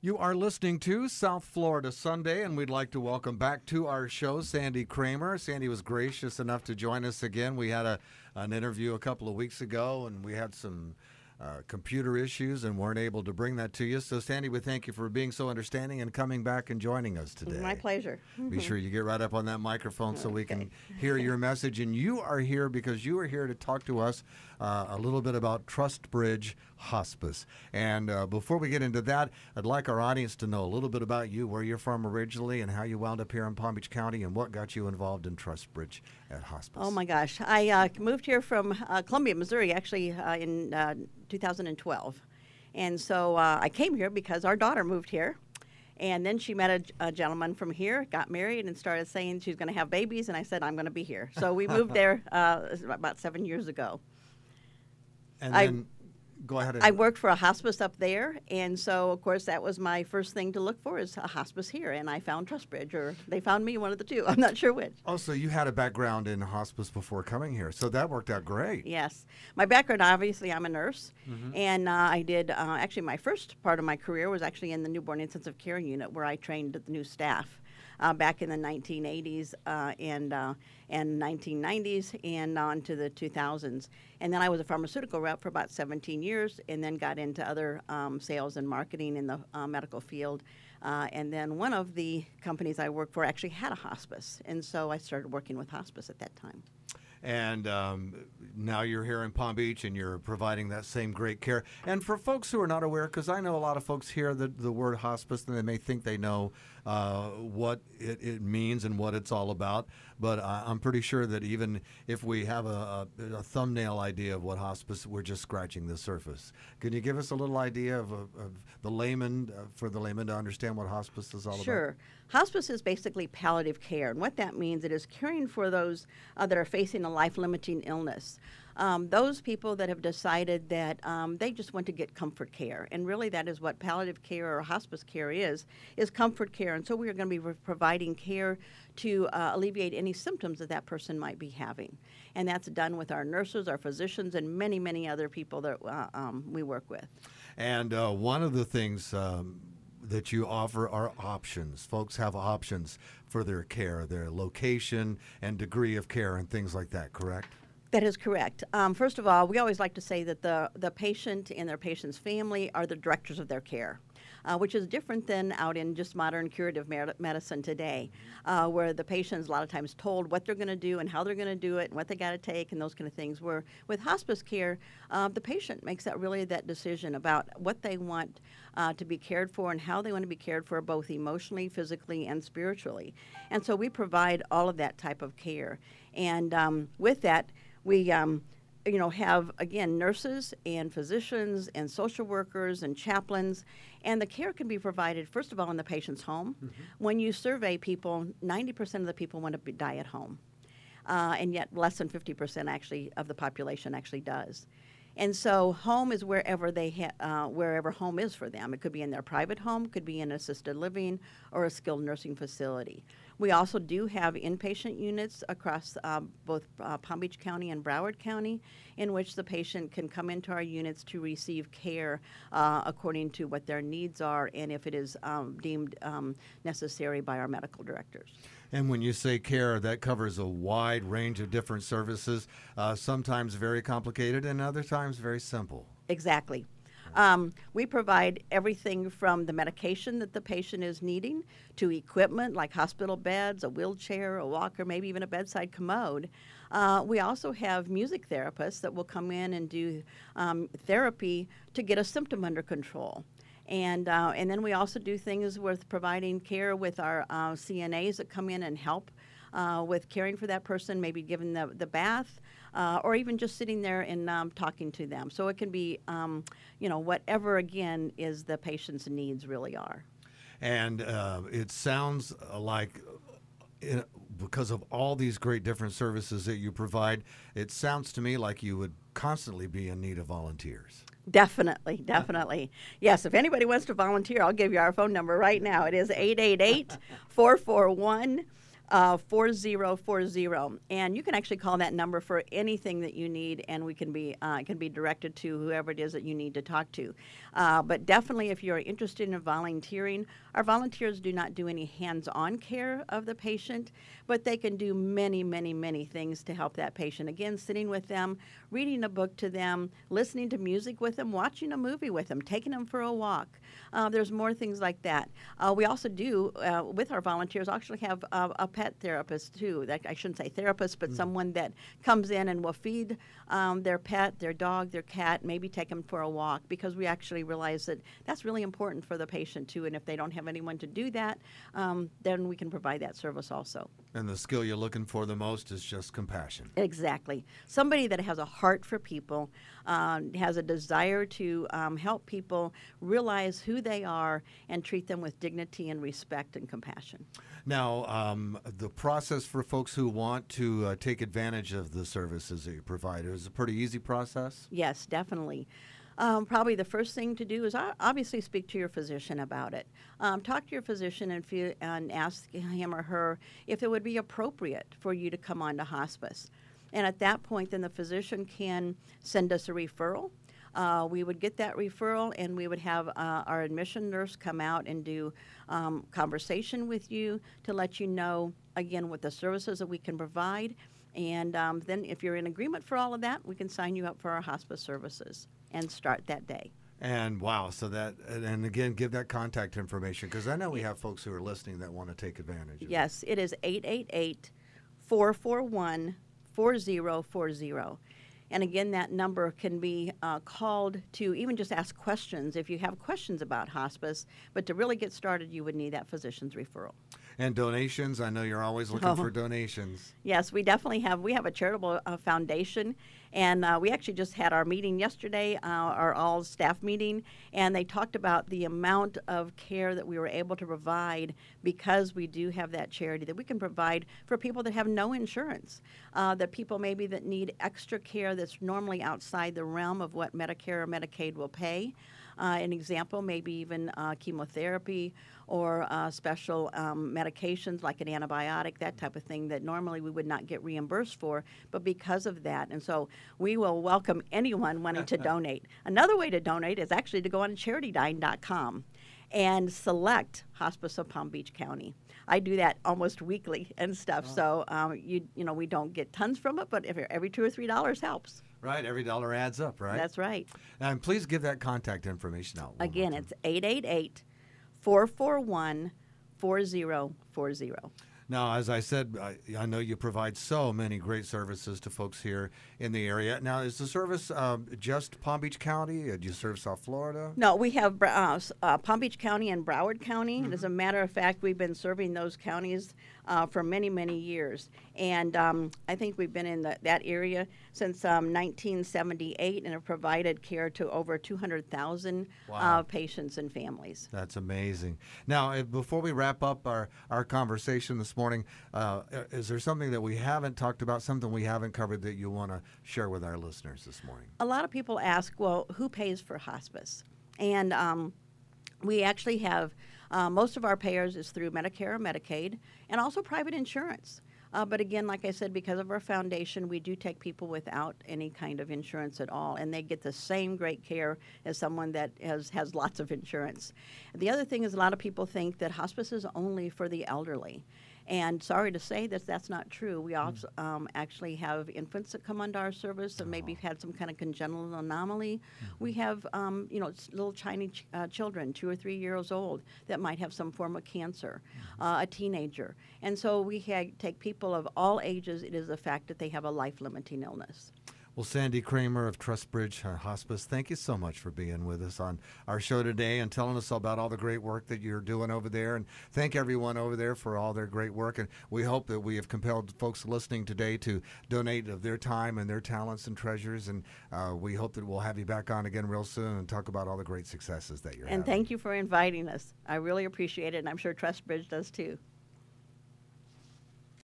You are listening to South Florida Sunday, and we'd like to welcome back to our show Sandi Cramer. Sandi was gracious enough to join us again. We had a, an interview a couple of weeks ago, and we had some uh, computer issues and weren't able to bring that to you. So, Sandi, we thank you for being so understanding and coming back and joining us today. My pleasure. Be sure you get right up on that microphone so we can hear your message. And you are here because you are here to talk to us uh, a little bit about Trustbridge Hospice. And uh, before we get into that, I'd like our audience to know a little bit about you, where you're from originally, and how you wound up here in Palm Beach County, and what got you involved in Trustbridge at Hospice. Oh my gosh, I uh, moved here from uh, Columbia, Missouri, actually uh, in uh, 2012, and so uh, I came here because our daughter moved here. And then she met a, a gentleman from here, got married, and started saying she's going to have babies. And I said, I'm going to be here. So we moved there uh, about seven years ago. And I- then go ahead. And, I worked for a hospice up there, and so of course that was my first thing to look for is a hospice here, and I found Trustbridge, or they found me, one of the two. I'm not sure which. Oh, so you had a background in hospice before coming here, so that worked out great. Yes, my background obviously I'm a nurse, and uh, I did uh, actually my first part of my career was actually in the newborn intensive care unit where I trained the new staff. Uh, back in the 1980s uh, and uh, and 1990s and on to the 2000s, and then I was a pharmaceutical rep for about 17 years, and then got into other um, sales and marketing in the uh, medical field. Uh, and then one of the companies I worked for actually had a hospice, and so I started working with hospice at that time. And um, now you're here in Palm Beach and you're providing that same great care. And for folks who are not aware, because I know a lot of folks hear the, the word hospice and they may think they know uh, what it, it means and what it's all about. But I, I'm pretty sure that even if we have a, a, a thumbnail idea of what hospice, we're just scratching the surface. Can you give us a little idea of, of, of the layman, uh, for the layman to understand what hospice is all about? Sure. Hospice is basically palliative care, and what that means it is caring for those uh, that are facing a life-limiting illness. Um, those people that have decided that um, they just want to get comfort care, and really that is what palliative care or hospice care is, is comfort care. And so we are going to be providing care to uh, alleviate any symptoms that that person might be having, and that's done with our nurses, our physicians, and many, many other people that uh, um, we work with. And uh, one of the things um, that you offer are options. Folks have options for their care, their location and degree of care, and things like that, correct? That is correct. Um, first of all, we always like to say that the, the patient and their patient's family are the directors of their care. Uh, which is different than out in just modern curative medicine today, uh, where the patient's a lot of times told what they're going to do and how they're going to do it and what they got to take and those kind of things. Where with hospice care, uh, the patient makes that really that decision about what they want uh, to be cared for and how they want to be cared for, both emotionally, physically, and spiritually. And so we provide all of that type of care. And um, with that, we um, you know have again nurses and physicians and social workers and chaplains and the care can be provided first of all in the patient's home when you survey people 90% of the people want to be, die at home uh, and yet less than 50% actually of the population actually does and so home is wherever they ha- uh, wherever home is for them. It could be in their private home, could be in assisted living or a skilled nursing facility. We also do have inpatient units across uh, both uh, Palm Beach County and Broward County, in which the patient can come into our units to receive care uh, according to what their needs are and if it is um, deemed um, necessary by our medical directors. And when you say care, that covers a wide range of different services, uh, sometimes very complicated and other times very simple. Exactly. Um, we provide everything from the medication that the patient is needing to equipment like hospital beds, a wheelchair, a walker, maybe even a bedside commode. Uh, we also have music therapists that will come in and do um, therapy to get a symptom under control. And, uh, and then we also do things with providing care with our uh, CNAs that come in and help uh, with caring for that person, maybe giving the, the bath, uh, or even just sitting there and um, talking to them. So it can be, um, you know, whatever again is the patient's needs really are. And uh, it sounds uh, like, uh, because of all these great different services that you provide, it sounds to me like you would constantly be in need of volunteers. Definitely, definitely. Yes, if anybody wants to volunteer, I'll give you our phone number right now. It is 888 441 uh, 4040 and you can actually call that number for anything that you need and we can be uh, can be directed to whoever it is that you need to talk to. Uh, but definitely if you're interested in volunteering our volunteers do not do any hands-on care of the patient but they can do many many many things to help that patient. Again sitting with them reading a book to them listening to music with them watching a movie with them taking them for a walk. Uh, there's more things like that. Uh, we also do with our volunteers actually have a pet therapist too. That I shouldn't say therapist, but mm. someone that comes in and will feed um, their pet, their dog, their cat, maybe take them for a walk because we actually realize that that's really important for the patient too. And if they don't have anyone to do that, um, then we can provide that service also. And the skill you're looking for the most is just compassion. Exactly. Somebody that has a heart for people, um, has a desire to um, help people realize who they are and treat them with dignity and respect and compassion. Now, um, the process for folks who want to uh, take advantage of the services that you provide is a pretty easy process? Yes, definitely. Um, probably the first thing to do is obviously speak to your physician about it. Um, talk to your physician and, feel, and ask him or her if it would be appropriate for you to come on to hospice. And at that point, then the physician can send us a referral. Uh, we would get that referral and we would have uh, our admission nurse come out and do um, conversation with you to let you know again what the services that we can provide and um, then if you're in agreement for all of that we can sign you up for our hospice services and start that day and wow so that and again give that contact information because i know we have folks who are listening that want to take advantage of it. yes it is 888 441 4040 and again, that number can be uh, called to even just ask questions if you have questions about hospice. But to really get started, you would need that physician's referral. And donations, I know you're always looking oh. for donations. Yes, we definitely have. We have a charitable uh, foundation, and uh, we actually just had our meeting yesterday, uh, our all staff meeting, and they talked about the amount of care that we were able to provide because we do have that charity that we can provide for people that have no insurance, uh, that people maybe that need extra care that's normally outside the realm of what Medicare or Medicaid will pay. Uh, an example, maybe even uh, chemotherapy or uh, special um, medications like an antibiotic, that type of thing that normally we would not get reimbursed for, but because of that. And so we will welcome anyone wanting to donate. Another way to donate is actually to go on charitydyne.com and select Hospice of Palm Beach County. I do that almost weekly and stuff. Oh. So um, you you know we don't get tons from it, but every two or three dollars helps. Right, every dollar adds up, right? That's right. And please give that contact information out. Again, it's 888 441 4040. Now, as I said, I, I, know you provide so many great services to folks here in the area. Now, is the service uh, just Palm Beach County? Uh, do you serve South Florida? No, we have uh, uh, Palm Beach County and Broward County. Mm-hmm. As a matter of fact, we've been serving those counties uh, for many, many years. And um, I think we've been in the, that area since um, 1978 and have provided care to over 200,000 uh, wow. uh, patients and families. That's amazing. Now, before we wrap up our, our conversation this morning, uh, is there something that we haven't talked about, something we haven't covered that you want to share with our listeners this morning? A lot of people ask, well, who pays for hospice? And um, we actually have uh, most of our payers is through Medicare or Medicaid, and also private insurance. Uh, but again, like I said, because of our foundation, we do take people without any kind of insurance at all, and they get the same great care as someone that has, has lots of insurance. The other thing is, a lot of people think that hospice is only for the elderly. And sorry to say that that's not true. We also mm. um, actually have infants that come under our service and maybe had some kind of congenital anomaly. Mm-hmm. We have, um, you know, little tiny ch- uh, children, two or three years old, that might have some form of cancer, mm-hmm. uh, a teenager. And so we ha- take people of all ages. It is the fact that they have a life limiting illness. Well, Sandi Cramer of Trustbridge Hospice, thank you so much for being with us on our show today and telling us about all the great work that you're doing over there. And thank everyone over there for all their great work. And we hope that we have compelled folks listening today to donate of their time and their talents and treasures. And uh, we hope that we'll have you back on again real soon and talk about all the great successes that you're and having. thank you for inviting us. I really appreciate it, and I'm sure Trustbridge does too.